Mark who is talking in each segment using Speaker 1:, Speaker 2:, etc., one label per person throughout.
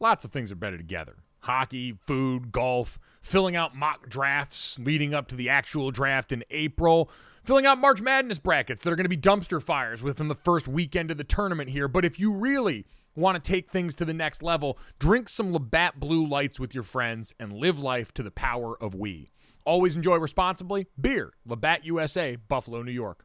Speaker 1: lots of things are better together hockey, food, golf, filling out mock drafts leading up to the actual draft in April, filling out March Madness brackets that are going to be dumpster fires within the first weekend of the tournament here. But if you really want to take things to the next level, drink some Labatt Blue Lights with your friends and live life to the power of we. Always enjoy responsibly. Beer, Labatt USA, Buffalo, New York.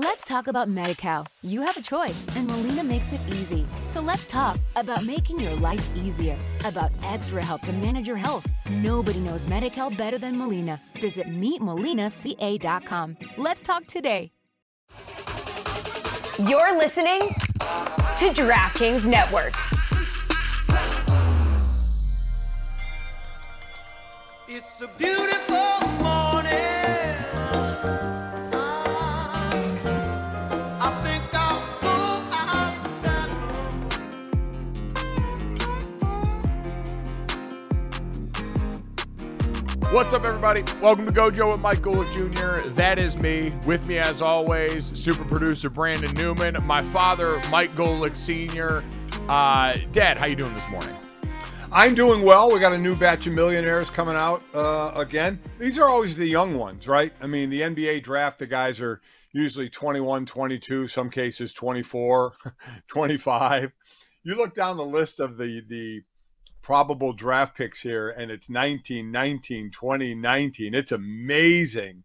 Speaker 2: Let's talk about MediCal. You have a choice, and Molina makes it easy. So let's talk about making your life easier, about extra help to manage your health. Nobody knows MediCal better than Molina. Visit meetmolinaca.com. Let's talk today.
Speaker 3: You're listening to DraftKings Network.
Speaker 4: It's a beautiful
Speaker 1: What's up, everybody? Welcome to Gojo with Mike Golic Jr. That is me. With me, as always, super producer Brandon Newman, my father, Mike Golic Sr. Uh, Dad, how you doing this morning?
Speaker 5: I'm doing well. We got a new batch of millionaires coming out uh, again. These are always the young ones, right? I mean, the NBA draft, the guys are usually 21, 22, some cases 24, 25. You look down the list of the the probable draft picks here, and it's 19, 19, 20, 19. It's amazing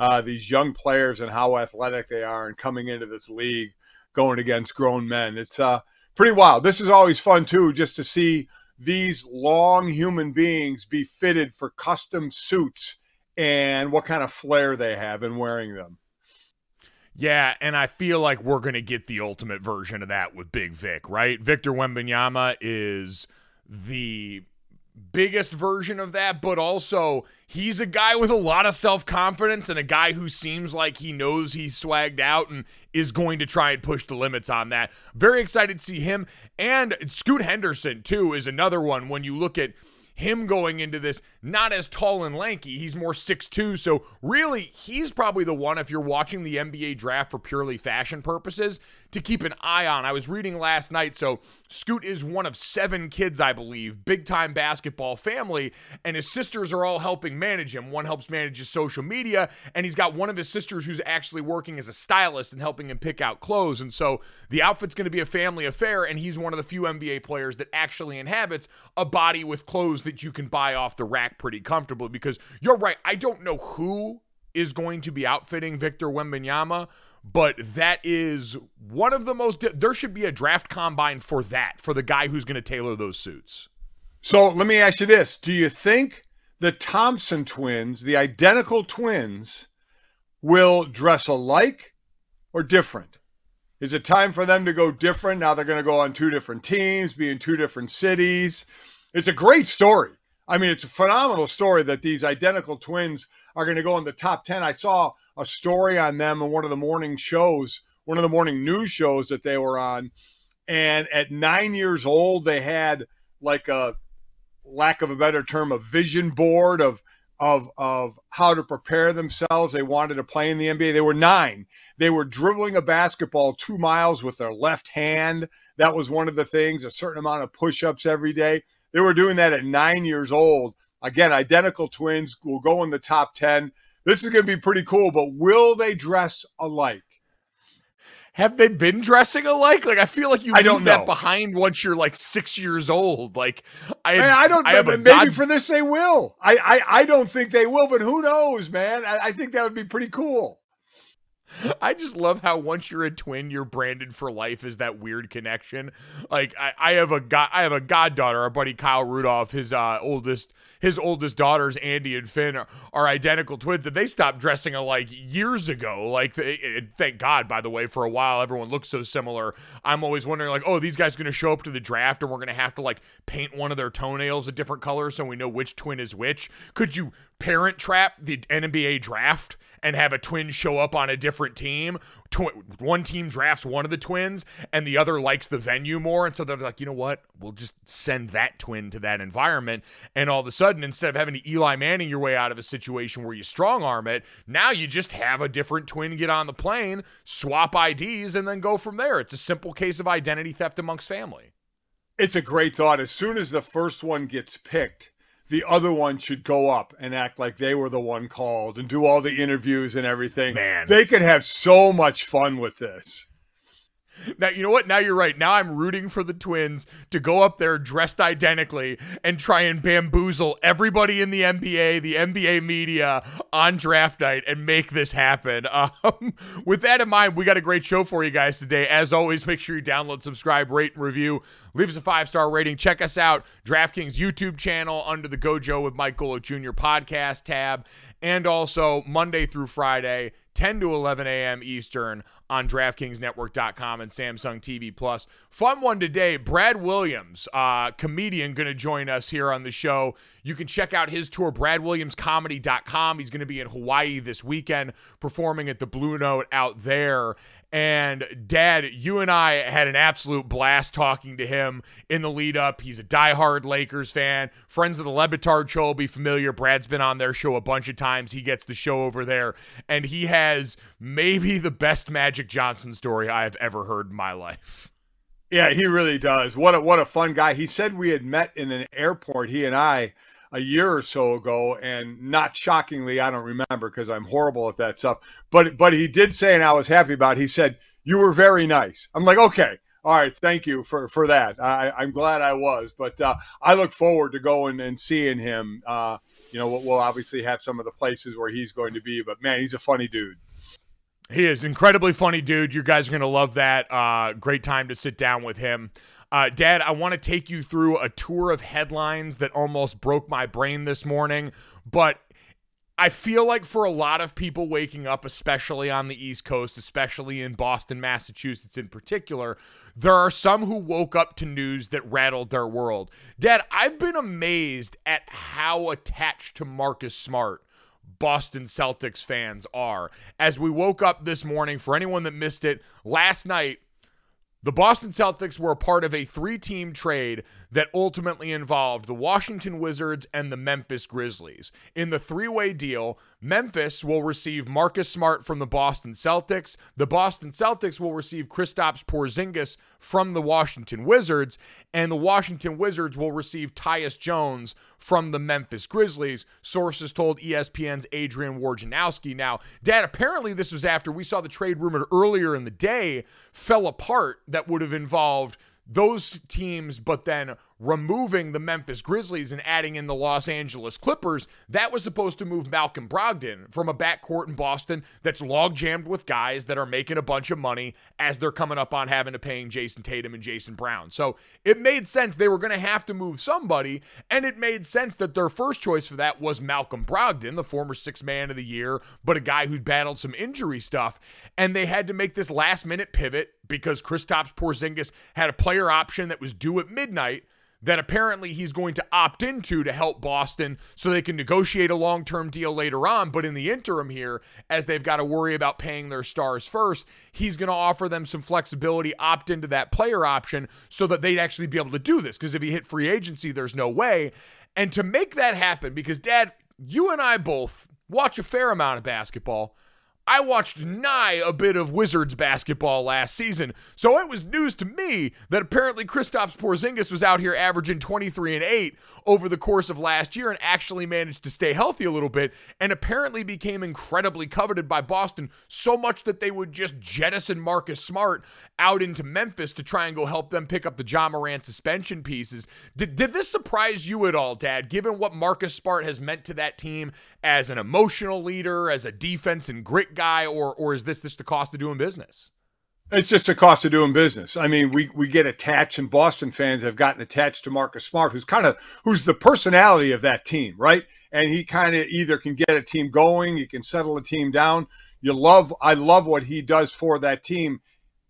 Speaker 5: uh, these young players and how athletic they are, and coming into this league going against grown men. It's uh, pretty wild. This is always fun too, just to see these long human beings be fitted for custom suits and what kind of flair they have in wearing them.
Speaker 1: Yeah, and I feel like we're going to get the ultimate version of that with Big Vic, right? Victor Wembanyama is the biggest version of that, but also he's a guy with a lot of self confidence and a guy who seems like he knows he's swagged out and is going to try and push the limits on that. Very excited to see him. And Scoot Henderson, too, is another one when you look at him going into this not as tall and lanky. He's more 6'2. So, really, he's probably the one, if you're watching the NBA draft for purely fashion purposes, to keep an eye on. I was reading last night. So, Scoot is one of seven kids, I believe, big time basketball family, and his sisters are all helping manage him. One helps manage his social media, and he's got one of his sisters who's actually working as a stylist and helping him pick out clothes. And so, the outfit's going to be a family affair, and he's one of the few NBA players that actually inhabits a body with clothes that you can buy off the rack pretty comfortably because you're right. I don't know who is going to be outfitting Victor Wembanyama, but that is one of the most. There should be a draft combine for that, for the guy who's going to tailor those suits.
Speaker 5: So let me ask you this Do you think the Thompson twins, the identical twins, will dress alike or different? Is it time for them to go different? Now they're going to go on two different teams, be in two different cities. It's a great story. I mean, it's a phenomenal story that these identical twins are going to go in the top 10. I saw a story on them in one of the morning shows, one of the morning news shows that they were on. And at nine years old, they had like a lack of a better term, a vision board of of of how to prepare themselves. They wanted to play in the NBA. They were nine. They were dribbling a basketball two miles with their left hand. That was one of the things. A certain amount of push-ups every day. They were doing that at nine years old. Again, identical twins will go in the top 10. This is going to be pretty cool, but will they dress alike?
Speaker 1: Have they been dressing alike? Like I feel like you
Speaker 5: I
Speaker 1: leave that behind once you're like six years old. Like I,
Speaker 5: Man, I don't.
Speaker 1: I have
Speaker 5: maybe
Speaker 1: God-
Speaker 5: for this they will. I, I I don't think they will, but who knows, man? I, I think that would be pretty cool.
Speaker 1: I just love how once you're a twin, you're branded for life as that weird connection. Like I, I have a god, I have a goddaughter. Our buddy Kyle Rudolph, his uh, oldest, his oldest daughters, Andy and Finn, are, are identical twins, and they stopped dressing alike years ago. Like, thank God, by the way, for a while everyone looked so similar. I'm always wondering, like, oh, these guys going to show up to the draft, and we're going to have to like paint one of their toenails a different color so we know which twin is which. Could you parent trap the NBA draft and have a twin show up on a different team. Tw- one team drafts one of the twins and the other likes the venue more. And so they're like, you know what? We'll just send that twin to that environment. And all of a sudden, instead of having to Eli Manning your way out of a situation where you strong arm it, now you just have a different twin get on the plane, swap IDs, and then go from there. It's a simple case of identity theft amongst family.
Speaker 5: It's a great thought. As soon as the first one gets picked, the other one should go up and act like they were the one called and do all the interviews and everything.
Speaker 1: Man.
Speaker 5: They could have so much fun with this.
Speaker 1: Now, you know what? Now you're right. Now I'm rooting for the twins to go up there dressed identically and try and bamboozle everybody in the NBA, the NBA media on draft night and make this happen. Um, with that in mind, we got a great show for you guys today. As always, make sure you download, subscribe, rate, and review. Leave us a five star rating. Check us out, DraftKings YouTube channel under the Gojo with Mike Golic Jr. podcast tab, and also Monday through Friday. 10 to 11 a.m. Eastern on DraftKingsNetwork.com and Samsung TV Plus. Fun one today. Brad Williams, uh, comedian, going to join us here on the show. You can check out his tour, BradWilliamsComedy.com. He's going to be in Hawaii this weekend, performing at the Blue Note out there. And Dad, you and I had an absolute blast talking to him in the lead up. He's a diehard Lakers fan. Friends of the Le Batard show will be familiar. Brad's been on their show a bunch of times. He gets the show over there, and he has maybe the best Magic Johnson story I have ever heard in my life.
Speaker 5: Yeah, he really does. What a what a fun guy. He said we had met in an airport, he and I, a year or so ago, and not shockingly, I don't remember because I'm horrible at that stuff. But but he did say, and I was happy about. It, he said you were very nice. I'm like, okay, all right, thank you for for that. I, I'm glad I was, but uh, I look forward to going and seeing him. Uh, you know, we'll, we'll obviously have some of the places where he's going to be, but man, he's a funny dude.
Speaker 1: He is incredibly funny, dude. You guys are gonna love that. Uh, great time to sit down with him. Uh, Dad, I want to take you through a tour of headlines that almost broke my brain this morning, but I feel like for a lot of people waking up, especially on the East Coast, especially in Boston, Massachusetts in particular, there are some who woke up to news that rattled their world. Dad, I've been amazed at how attached to Marcus Smart Boston Celtics fans are. As we woke up this morning, for anyone that missed it, last night, the Boston Celtics were a part of a three team trade that ultimately involved the Washington Wizards and the Memphis Grizzlies. In the three way deal, Memphis will receive Marcus Smart from the Boston Celtics. The Boston Celtics will receive Kristaps Porzingis from the Washington Wizards. And the Washington Wizards will receive Tyus Jones from the Memphis Grizzlies. Sources told ESPN's Adrian Wojnarowski. Now, Dad, apparently this was after we saw the trade rumored earlier in the day fell apart that would have involved those teams, but then removing the Memphis Grizzlies and adding in the Los Angeles Clippers, that was supposed to move Malcolm Brogdon from a backcourt in Boston that's log jammed with guys that are making a bunch of money as they're coming up on having to paying Jayson Tatum and Jason Brown. So it made sense they were going to have to move somebody, and it made sense that their first choice for that was Malcolm Brogdon, the former six man of the year, but a guy who'd battled some injury stuff. And they had to make this last minute pivot because Kristaps Porzingis had a player option that was due at midnight that apparently he's going to opt into to help Boston so they can negotiate a long term deal later on. But in the interim, here, as they've got to worry about paying their stars first, he's going to offer them some flexibility, opt into that player option so that they'd actually be able to do this. Because if he hit free agency, there's no way. And to make that happen, because dad, you and I both watch a fair amount of basketball. I watched nigh a bit of Wizards basketball last season, so it was news to me that apparently Kristaps Porzingis was out here averaging 23 and 8 over the course of last year and actually managed to stay healthy a little bit and apparently became incredibly coveted by Boston so much that they would just jettison Marcus Smart out into Memphis to try and go help them pick up the Ja Morant suspension pieces. Did, did this surprise you at all, Dad, given what Marcus Smart has meant to that team as an emotional leader, as a defense and grit guy? Guy, or or is this this the cost of doing business?
Speaker 5: It's just the cost of doing business. I mean, we we get attached, and Boston fans have gotten attached to Marcus Smart, who's kind of who's the personality of that team, right? And he kind of either can get a team going, he can settle a team down. You love, I love what he does for that team,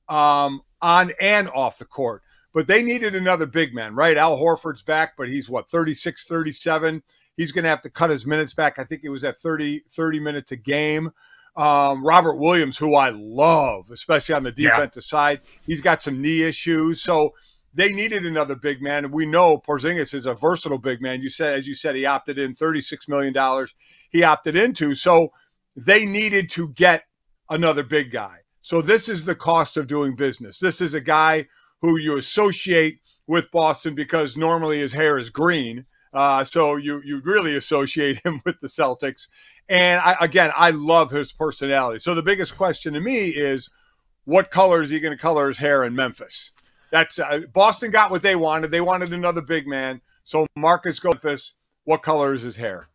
Speaker 5: um, on and off the court. But they needed another big man, right? Al Horford's back, but he's what 36, 37. He's going to have to cut his minutes back. I think it was at 30, 30 minutes a game. Um, Robert Williams, who I love, especially on the defensive yeah. side, he's got some knee issues. So they needed another big man. And we know Porzingis is a versatile big man. You said, as you said, he opted in $36 million. He opted into. So they needed to get another big guy. So this is the cost of doing business. This is a guy who you associate with Boston because normally his hair is green. Uh, so you you really associate him with the Celtics. And I, again, I love his personality. So the biggest question to me is, what color is he going to color his hair in Memphis? That's uh, Boston got what they wanted. They wanted another big man. So Marcus Memphis. What color is his hair?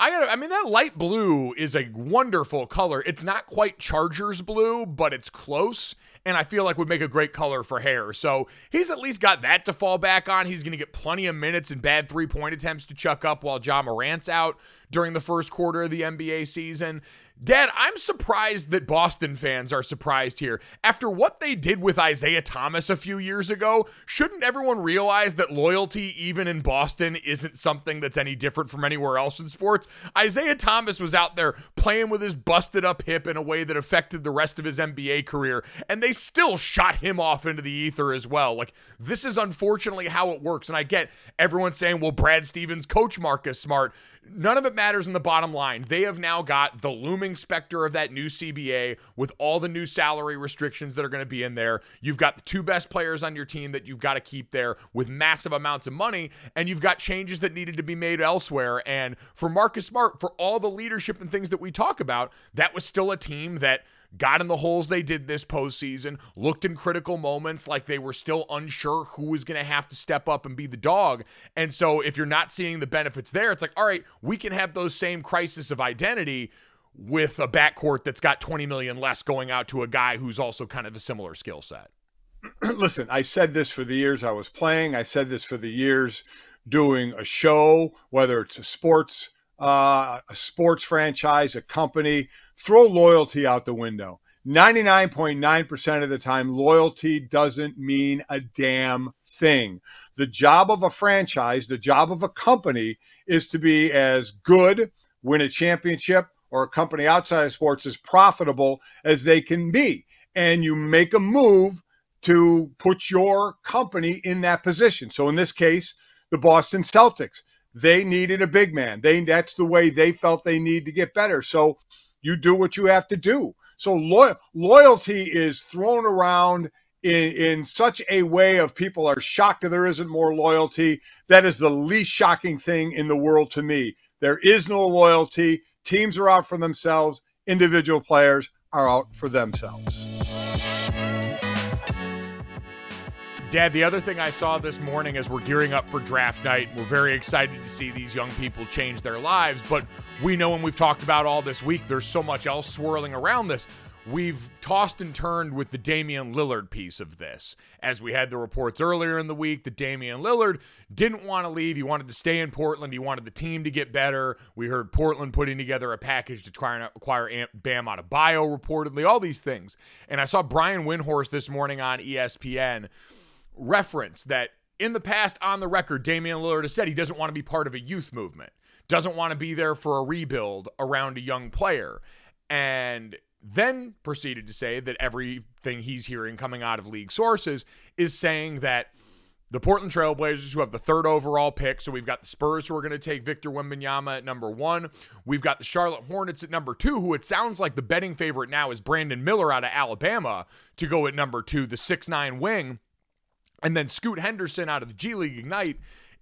Speaker 1: I got I mean that light blue is a wonderful color. It's not quite Chargers blue, but it's close and I feel like would make a great color for hair. So, he's at least got that to fall back on. He's to get plenty of minutes and bad three-point attempts to chuck up while Ja Morant's out during the first quarter of the NBA season. Dad, I'm surprised that Boston fans are surprised here. After what they did with Isaiah Thomas a few years ago, shouldn't everyone realize that loyalty, even in Boston, isn't something that's any different from anywhere else in sports? Isaiah Thomas was out there playing with his busted up hip in a way that affected the rest of his NBA career, and they still shot him off into the ether as well. Like, this is unfortunately how it works. And I get everyone saying, well, Brad Stevens, coach Marcus Smart. None of it matters in the bottom line. They have now got the looming specter of that new CBA with all the new salary restrictions that are going to be in there. You've got the two best players on your team that you've got to keep there with massive amounts of money, and you've got changes that needed to be made elsewhere. And for Marcus Smart, for all the leadership and things that we talk about, that was still a team that – got in the holes they did this postseason, looked in critical moments like they were still unsure who was going to have to step up and be the dog. And so if you're not seeing the benefits there, it's like, all right, we can have those same crisis of identity with a backcourt that's got 20 million less going out to a guy who's also kind of a similar skill set.
Speaker 5: Listen, I said this for the years I was playing. I said this for the years doing a show, whether it's a sports uh, a sports franchise, a company, throw loyalty out the window. 99.9% of the time, loyalty doesn't mean a damn thing. The job of a franchise, the job of a company is to be as good, win a championship, or a company outside of sports as profitable as they can be. And you make a move to put your company in that position. So in this case, the Boston Celtics they needed a big man. They that's the way they felt they need to get better. So you do what you have to do. So lo- loyalty is thrown around in, in such a way of people are shocked that there isn't more loyalty. That is the least shocking thing in the world to me. There is no loyalty. Teams are out for themselves. Individual players are out for themselves.
Speaker 1: Dad, the other thing I saw this morning as we're gearing up for draft night, we're very excited to see these young people change their lives. But we know and we've talked about all this week, there's so much else swirling around this. We've tossed and turned with the Damian Lillard piece of this. As we had the reports earlier in the week that Damian Lillard didn't want to leave. He wanted to stay in Portland. He wanted the team to get better. We heard Portland putting together a package to try and acquire Bam Adebayo, reportedly, all these things. And I saw Brian Windhorst this morning on ESPN reference that in the past, on the record, Damian Lillard has said he doesn't want to be part of a youth movement, doesn't want to be there for a rebuild around a young player. And then proceeded to say that everything he's hearing coming out of league sources is saying that the Portland Trailblazers, who have the third overall pick, so we've got the Spurs who are going to take Victor Wembanyama at number one. We've got the Charlotte Hornets at number two, who it sounds like the betting favorite now is Brandon Miller out of Alabama to go at number two, the six nine wing. And then Scoot Henderson out of the G League Ignite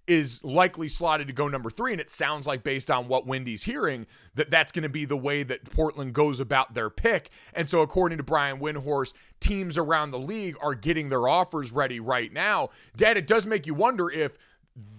Speaker 1: is likely slotted to go number three. And it sounds like, based on what Windy's hearing, that that's going to be the way that Portland goes about their pick. And so, according to Brian Windhorst, teams around the league are getting their offers ready right now. Dad, it does make you wonder if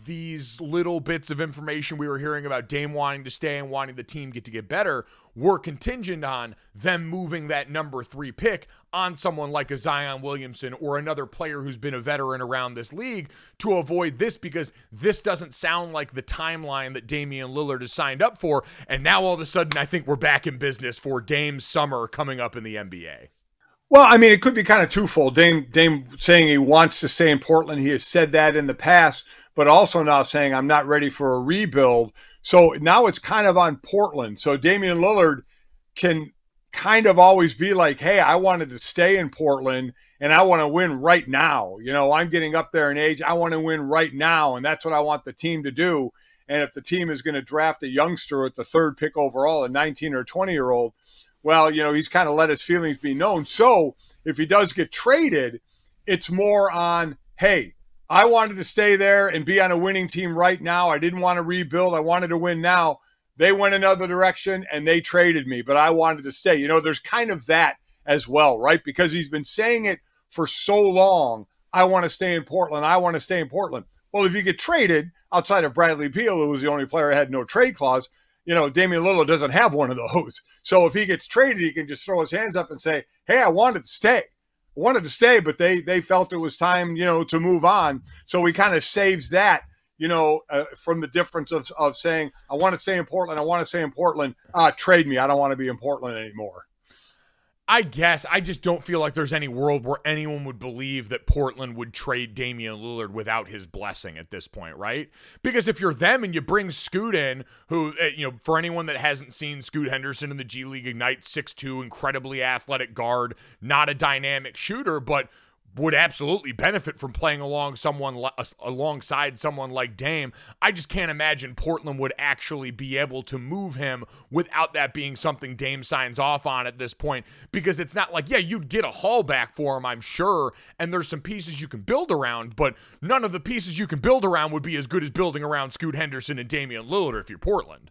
Speaker 1: these little bits of information we were hearing about Dame wanting to stay and wanting the team get to get better were contingent on them moving that number three pick on someone like a Zion Williamson or another player who's been a veteran around this league to avoid this because this doesn't sound like the timeline that Damian Lillard has signed up for. And now all of a sudden, I think we're back in business for Dame's summer coming up in the NBA.
Speaker 5: Well, I mean, it could be kind of twofold. Dame Dame saying he wants to stay in Portland. He has said that in the past, but also now saying I'm not ready for a rebuild. So now it's kind of on Portland. So Damian Lillard can kind of always be like, "Hey, I wanted to stay in Portland and I want to win right now. You know, I'm getting up there in age. I want to win right now, and that's what I want the team to do." And if the team is going to draft a youngster at the third pick overall, a 19 or 20 year old, well, you know, he's kind of let his feelings be known. So if he does get traded, it's more on, hey, I wanted to stay there and be on a winning team right now. I didn't want to rebuild. I wanted to win now. They went another direction and they traded me, but I wanted to stay. You know, there's kind of that as well, right? Because he's been saying it for so long. I want to stay in Portland. I want to stay in Portland. Well, if you get traded outside of Bradley Beal, who was the only player who had no trade clause, you know, Damian Lillard doesn't have one of those. So if he gets traded, he can just throw his hands up and say, "Hey, I wanted to stay." I wanted to stay, but they they felt it was time, you know, to move on. So he kind of saves that, you know, uh, from the difference of of saying, "I want to stay in Portland. I want to stay in Portland. Uh, trade me. I don't want to be in Portland anymore."
Speaker 1: I guess I just don't feel like there's any world where anyone would believe that Portland would trade Damian Lillard without his blessing at this point, right? Because if you're them and you bring Scoot in, who eh, you know, for anyone that hasn't seen Scoot Henderson in the G League Ignite, 6'2", incredibly athletic guard, not a dynamic shooter, but would absolutely benefit from playing along someone alongside someone like Dame. I just can't imagine Portland would actually be able to move him without that being something Dame signs off on at this point because it's not like yeah, you'd get a haul back for him, I'm sure, and there's some pieces you can build around, but none of the pieces you can build around would be as good as building around Scoot Henderson and Damian Lillard if you're Portland.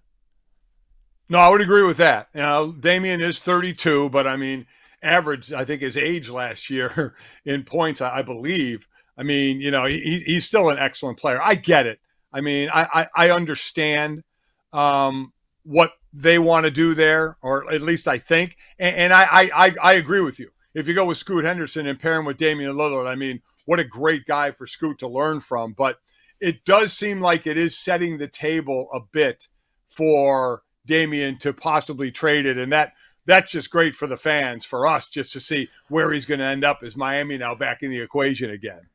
Speaker 5: No, I would agree with that. You know, Damian is 32, but I mean, averaged, I think, his age last year in points, I, believe. I mean, you know, he, he's still an excellent player. I get it. I mean, I, I, I understand um, what they want to do there, or at least I think. And, and I, I, I agree with you. If you go with Scoot Henderson and pair him with Damian Lillard, I mean, what a great guy for Scoot to learn from. But it does seem like it is setting the table a bit for Damian to possibly trade it. And that that's just great for the fans, for us, just to see where he's going to end up. Is Miami now back in the equation again?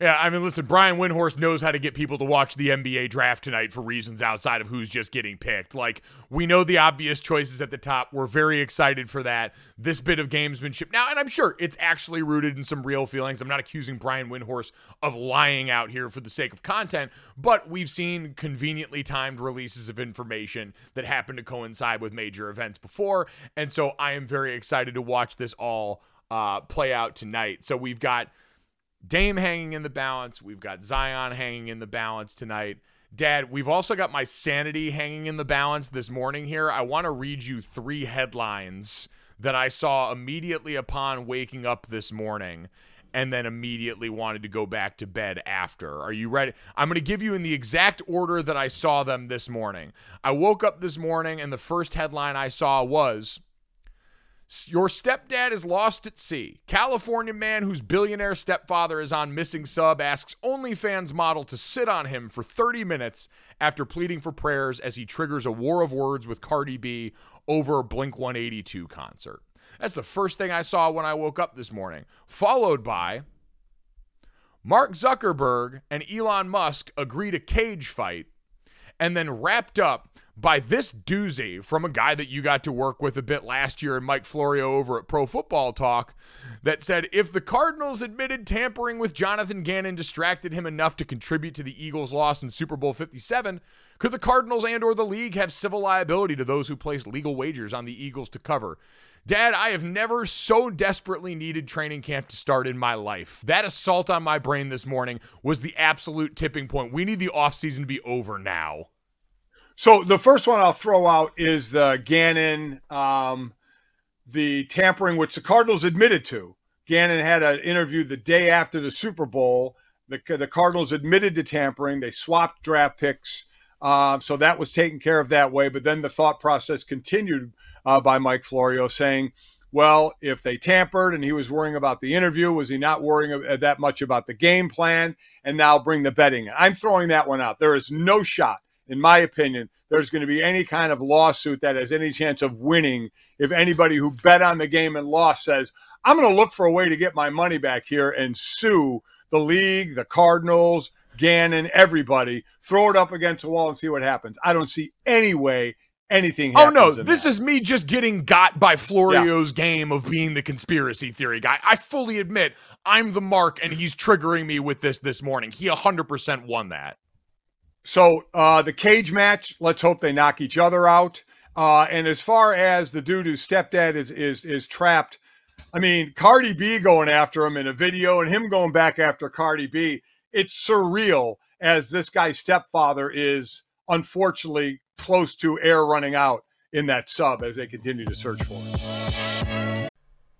Speaker 1: Yeah, I mean, listen, Brian Windhorst knows how to get people to watch the NBA draft tonight for reasons outside of who's just getting picked. Like, we know the obvious choices at the top. We're very excited for that. This bit of gamesmanship. Now, and I'm sure it's actually rooted in some real feelings. I'm not accusing Brian Windhorst of lying out here for the sake of content, but we've seen conveniently timed releases of information that happen to coincide with major events before. And so I am very excited to watch this all uh, play out tonight. So we've got Dame hanging in the balance. We've got Zion hanging in the balance tonight. Dad, we've also got my sanity hanging in the balance this morning here. I want to read you three headlines that I saw immediately upon waking up this morning and then immediately wanted to go back to bed after. Are you ready? I'm going to give you in the exact order that I saw them this morning. I woke up this morning and the first headline I saw was your stepdad is lost at sea. California man whose billionaire stepfather is on missing sub asks OnlyFans model to sit on him for 30 minutes after pleading for prayers as he triggers a war of words with Cardi B over Blink 182 concert. That's the first thing I saw when I woke up this morning, followed by Mark Zuckerberg and Elon Musk agree to cage fight, and then wrapped up by this doozy from a guy that you got to work with a bit last year and Mike Florio over at Pro Football Talk that said if the Cardinals admitted tampering with Jonathan Gannon distracted him enough to contribute to the Eagles' loss in Super Bowl 57, could the Cardinals and or the league have civil liability to those who placed legal wagers on the Eagles to cover? Dad, I have never so desperately needed training camp to start in my life. That assault on my brain this morning was the absolute tipping point. We need the offseason to be over now.
Speaker 5: So the first one I'll throw out is the Gannon, um, the tampering, which the Cardinals admitted to. Gannon had an interview the day after the Super Bowl the the Cardinals admitted to tampering. They swapped draft picks. Um, so that was taken care of that way. But then the thought process continued uh, by Mike Florio saying, well, if they tampered and he was worrying about the interview, was he not worrying that much about the game plan? And now bring the betting in. I'm throwing that one out. There is no shot, in my opinion, there's going to be any kind of lawsuit that has any chance of winning if anybody who bet on the game and lost says, I'm going to look for a way to get my money back here and sue the league, the Cardinals, Gannon, everybody, throw it up against the wall and see what happens. I don't see any way anything.
Speaker 1: Oh no, this
Speaker 5: that.
Speaker 1: is me just getting got by Florio's game of being the conspiracy theory guy. I fully admit I'm the mark, and he's triggering me with this this morning. He 100% won that.
Speaker 5: So uh, the cage match. Let's hope they knock each other out. Uh, and as far as the dude whose stepdad is is is trapped, I mean Cardi B going after him in a video and him going back after Cardi B. It's surreal as this guy's stepfather is unfortunately close to air running out in that sub as they continue to search for him.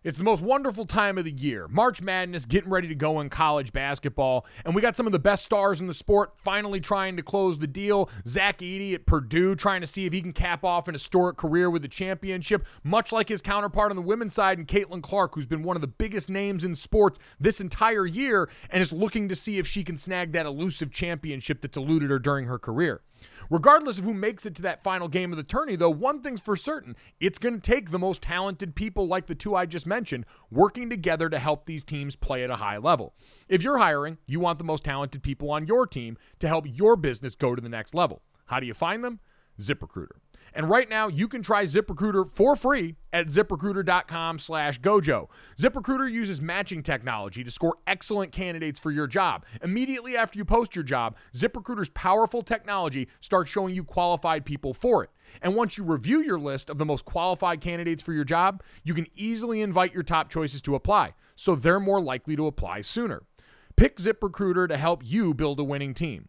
Speaker 1: It's the most wonderful time of the year. March Madness getting ready to go in college basketball. And we got some of the best stars in the sport finally trying to close the deal. Zach Edey at Purdue trying to see if he can cap off an historic career with a championship, much like his counterpart on the women's side and Caitlin Clark, who's been one of the biggest names in sports this entire year and is looking to see if she can snag that elusive championship that's eluded her during her career. Regardless of who makes it to that final game of the tourney, though, one thing's for certain it's going to take the most talented people like the two I just mentioned working together to help these teams play at a high level. If you're hiring, you want the most talented people on your team to help your business go to the next level. How do you find them? ZipRecruiter. And right now, you can try ZipRecruiter for free at ziprecruiter.com slash gojo. ZipRecruiter uses matching technology to score excellent candidates for your job. Immediately after you post your job, ZipRecruiter's powerful technology starts showing you qualified people for it. And once you review your list of the most qualified candidates for your job, you can easily invite your top choices to apply, so they're more likely to apply sooner. Pick ZipRecruiter to help you build a winning team.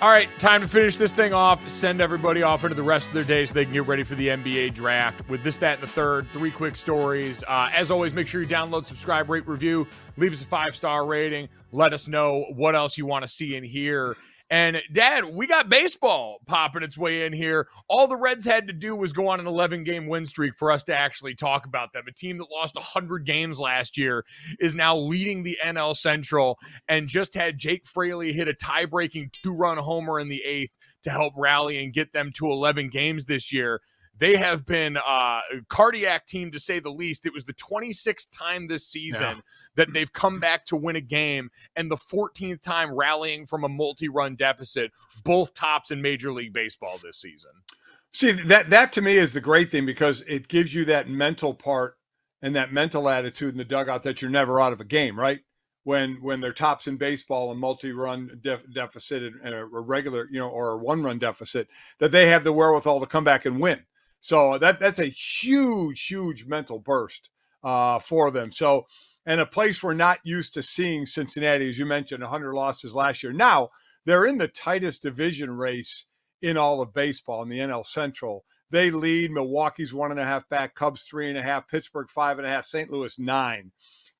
Speaker 1: All right, time to finish this thing off. Send everybody off into the rest of their day so they can get ready for the NBA draft. With this, that, and the third, three quick stories. Uh, as always, make sure you download, subscribe, rate, review, leave us a five star rating. Let us know what else you want to see and hear. And dad, we got baseball popping its way in here. All the Reds had to do was go on an 11 game win streak for us to actually talk about them. A team that lost 100 games last year is now leading the NL Central and just had Jake Fraley hit a tie breaking two run homer in the eighth to help rally and get them to 11 games this year. They have been uh, a cardiac team to say the least. It was the 26th time this season
Speaker 5: Yeah.
Speaker 1: that they've come back to win a game and the 14th time rallying from a multi-run deficit, both tops in Major League Baseball this season.
Speaker 5: See that that to me is the great thing because it gives you that mental part and that mental attitude in the dugout that you're never out of a game, right? When when they're tops in baseball and multi-run def- deficit and a regular, you know, or a one-run deficit, that they have the wherewithal to come back and win. So that that's a huge, huge mental burst uh, for them. So, and a place we're not used to seeing Cincinnati, as you mentioned, 100 losses last year. Now they're in the tightest division race in all of baseball in the NL Central. They lead. Milwaukee's one and a half back, Cubs three and a half, Pittsburgh five and a half, St. Louis nine.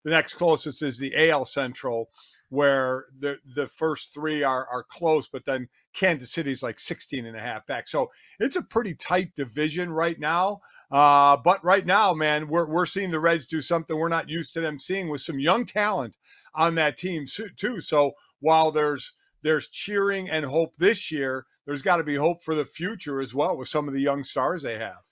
Speaker 5: The next closest is the AL Central, where the the first three are are close, but then Kansas City's like 16 and a half back. So it's a pretty tight division right now. Uh, but right now, man, we're we're seeing the Reds do something we're not used to them seeing with some young talent on that team too. So while there's there's cheering and hope this year, there's got to be hope for the future as well with some of the young stars they have.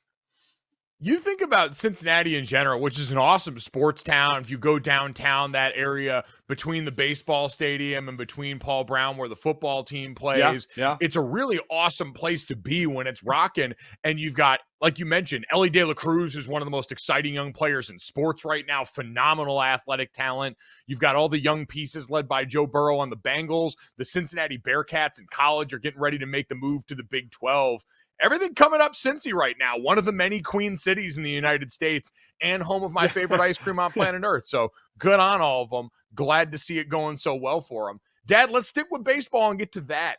Speaker 1: You think about Cincinnati in general, which is an awesome sports town. If you go downtown, that area between the baseball stadium and between Paul Brown, where the football team plays,
Speaker 5: yeah.
Speaker 1: it's a really awesome place to be when it's rocking. And you've got like you mentioned, Elly De La Cruz is one of the most exciting young players in sports right now. Phenomenal athletic talent. You've got all the young pieces led by Joe Burrow on the Bengals. The Cincinnati Bearcats in college are getting ready to make the move to the Big 12. Everything coming up Cincy right now, one of the many queen cities in the United States and home of my favorite ice cream on planet Earth. So good on all of them. Glad to see it going so well for them. Dad, let's stick with baseball and get to that.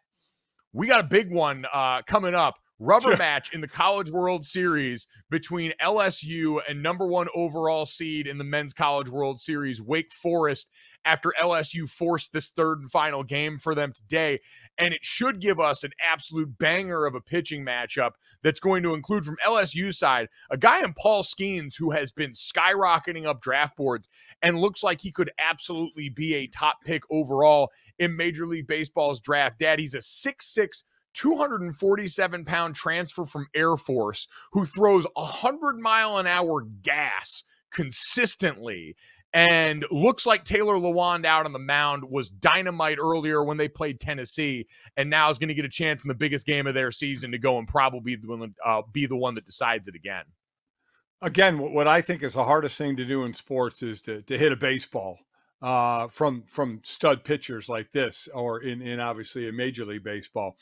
Speaker 1: We got a big one uh, coming up rubber match in the College World Series between LSU and number one overall seed in the Men's College World Series, Wake Forest, after LSU forced this third and final game for them today. And it should give us an absolute banger of a pitching matchup that's going to include from LSU side a guy in Paul Skenes who has been skyrocketing up draft boards and looks like he could absolutely be a top pick overall in Major League Baseball's draft. Dad, he's a six-six. 247 pound transfer from Air Force who throws 100 mile an hour gas consistently and looks like Taylor Lewan out on the mound was dynamite earlier when they played Tennessee, and now is going to get a chance in the biggest game of their season to go and probably be the one, uh, be the one that decides it again.
Speaker 5: Again, what I think is the hardest thing to do in sports is to, to hit a baseball uh, from from stud pitchers like this, or in in obviously a major league baseball.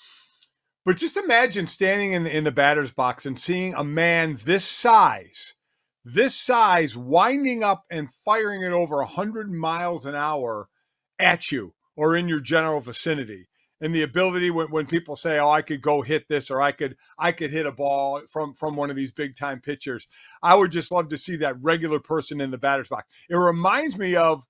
Speaker 5: But just imagine standing in the, in the batter's box and seeing a man this size, this size, winding up and firing it over 100 miles an hour at you or in your general vicinity. And the ability when, when people say, "Oh, I could go hit this," or "I could I could hit a ball from from one of these big time pitchers," I would just love to see that regular person in the batter's box. It reminds me of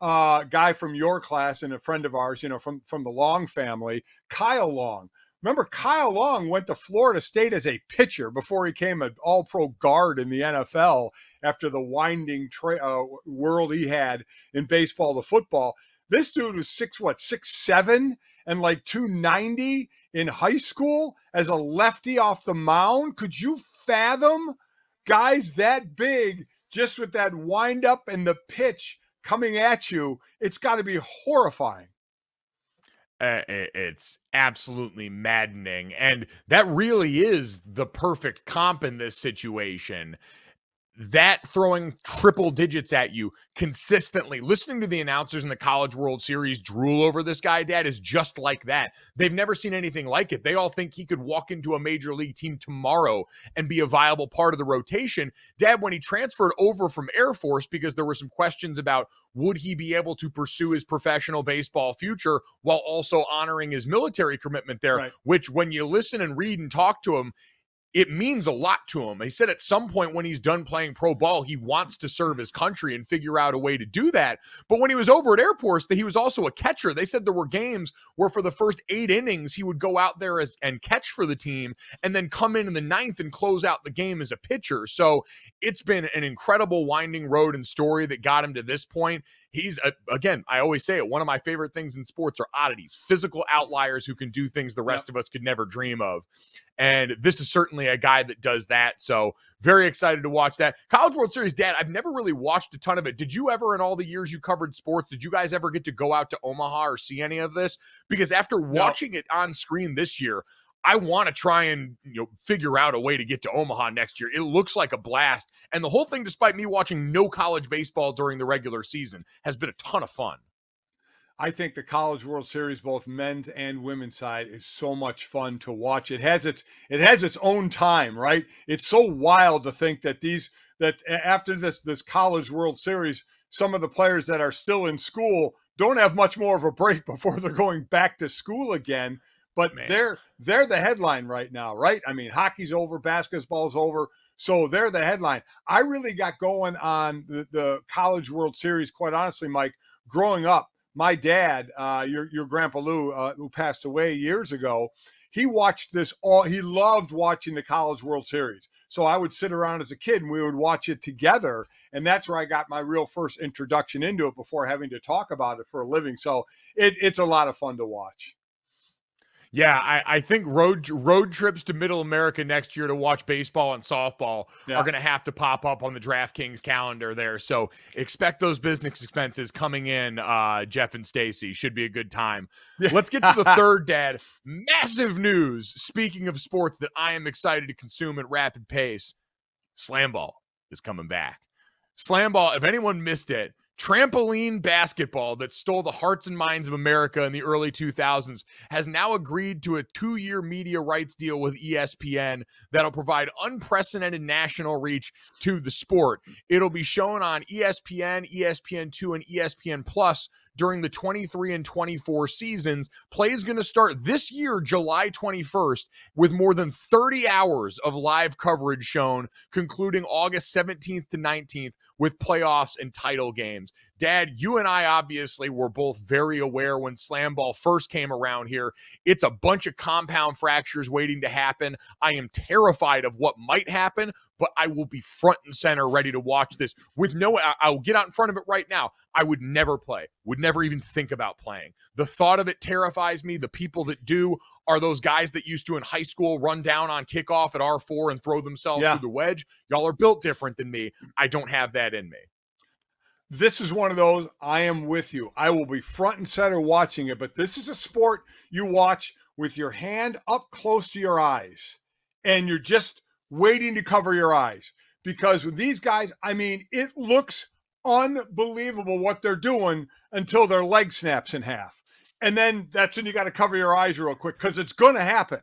Speaker 5: uh, a guy from your class and a friend of ours, you know, from from the Long family, Kyle Long Remember, Kyle Long went to Florida State as a pitcher before he came an all pro guard in the NFL after the winding tra- uh, world he had in baseball to football. This dude was six, what, six, seven and like 290 in high school as a lefty off the mound. Could you fathom guys that big just with that wind up and the pitch coming at you? It's got to be horrifying
Speaker 1: uh, it's absolutely maddening. And that really is the perfect comp in this situation that throwing triple digits at you consistently. Listening to the announcers in the College World Series drool over this guy, Dad, is just like that. They've never seen anything like it. They all think he could walk into a major league team tomorrow and be a viable part of the rotation. Dad, when he transferred over from Air Force, because there were some questions about would he be able to pursue his professional baseball future while also honoring his military commitment there, right. which when you listen and read and talk to him, it means a lot to him. He said at some point when he's done playing pro ball, he wants to serve his country and figure out a way to do that. But when he was over at Air Force, that he was also a catcher. They said there were games where for the first eight innings he would go out there as and catch for the team, and then come in in the ninth and close out the game as a pitcher. So it's been an incredible winding road and story that got him to this point. He's a, again, I always say it. One of my favorite things in sports are oddities, physical outliers who can do things the rest yep. of us could never dream of. And this is certainly a guy that does that. So very excited to watch that. College World Series, Dad, I've never really watched a ton of it. Did you ever, in all the years you covered sports, did you guys ever get to go out to Omaha or see any of this? Because after watching no. it on screen this year, I want to try and you know figure out a way to get to Omaha next year. It looks like a blast, and the whole thing, despite me watching no college baseball during the regular season, has been a ton of fun.
Speaker 5: I think the College World Series, both men's and women's side, is so much fun to watch. It has its it has its own time, right? It's so wild to think that these that after this this College World Series, some of the players that are still in school don't have much more of a break before they're going back to school again. But Man. they're they're the headline right now, right? I mean, hockey's over, basketball's over. So they're the headline. I really got going on the, the College World Series, quite honestly, Mike, growing up my dad, uh, your your grandpa Lou, uh, who passed away years ago, he watched this all. He loved watching the College World Series. So I would sit around as a kid and we would watch it together, and that's where I got my real first introduction into it before having to talk about it for a living. So it, it's a lot of fun to watch.
Speaker 1: Yeah, I, I think road road trips to Middle America next year to watch baseball and softball
Speaker 5: Yeah.
Speaker 1: are going to have to pop up on the DraftKings calendar there. So expect those business expenses coming in. Uh, Jeff and Stacy should be a good time. Let's get to the third dad. Massive news. Speaking of sports that I am excited to consume at rapid pace, Slamball is coming back. Slamball, if anyone missed it, trampoline basketball that stole the hearts and minds of America in the early 2000s has now agreed to a two year media rights deal with ESPN that'll provide unprecedented national reach to the sport. It'll be shown on ESPN, ESPN2, and ESPN Plus during the 23 and 24 seasons. Play is going to start this year, July 21st, with more than 30 hours of live coverage shown, concluding August 17th to 19th with playoffs and title games. Dad, you and I obviously were both very aware when Slamball first came around here. It's a bunch of compound fractures waiting to happen. I am terrified of what might happen, but I will be front and center ready to watch this with no, I'll get out in front of it right now. I would never play, would never even think about playing. The thought of it terrifies me. The people that do are those guys that used to in high school run down on kickoff at R4 and throw themselves
Speaker 5: Yeah.
Speaker 1: through the wedge. Y'all are built different than me. I don't have that in me.
Speaker 5: this is one of those I am with you. I will be front and center watching it, but this is a sport you watch with your hand up close to your eyes and you're just waiting to cover your eyes because with these guys, I mean, it looks unbelievable what they're doing until their leg snaps in half. And then that's when you got to cover your eyes real quick because it's going to happen.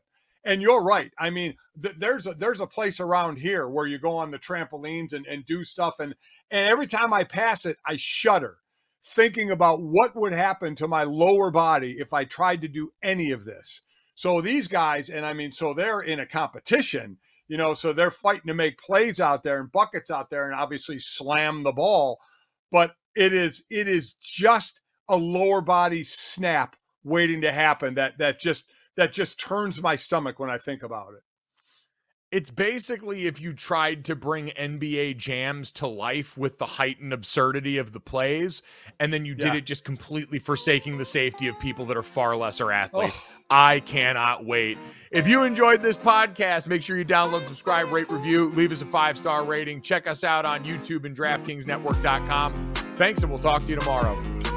Speaker 5: And you're right. I mean, th- there's a there's a place around here where you go on the trampolines and, and do stuff. And and every time I pass it, I shudder, thinking about what would happen to my lower body if I tried to do any of this. So these guys, and I mean, so they're in a competition, you know, so they're fighting to make plays out there and buckets out there and obviously slam the ball. But it is it is just a lower body snap waiting to happen that that just that just turns my stomach when I think about it.
Speaker 1: It's basically if you tried to bring NBA jams to life with the heightened absurdity of the plays, and then you did
Speaker 5: Yeah.
Speaker 1: it just completely forsaking the safety of people that are far lesser athletes.
Speaker 5: Oh.
Speaker 1: I cannot wait. If you enjoyed this podcast, make sure you download, subscribe, rate, review, leave us a five star rating. Check us out on YouTube and DraftKingsNetwork.com. Thanks, and we'll talk to you tomorrow.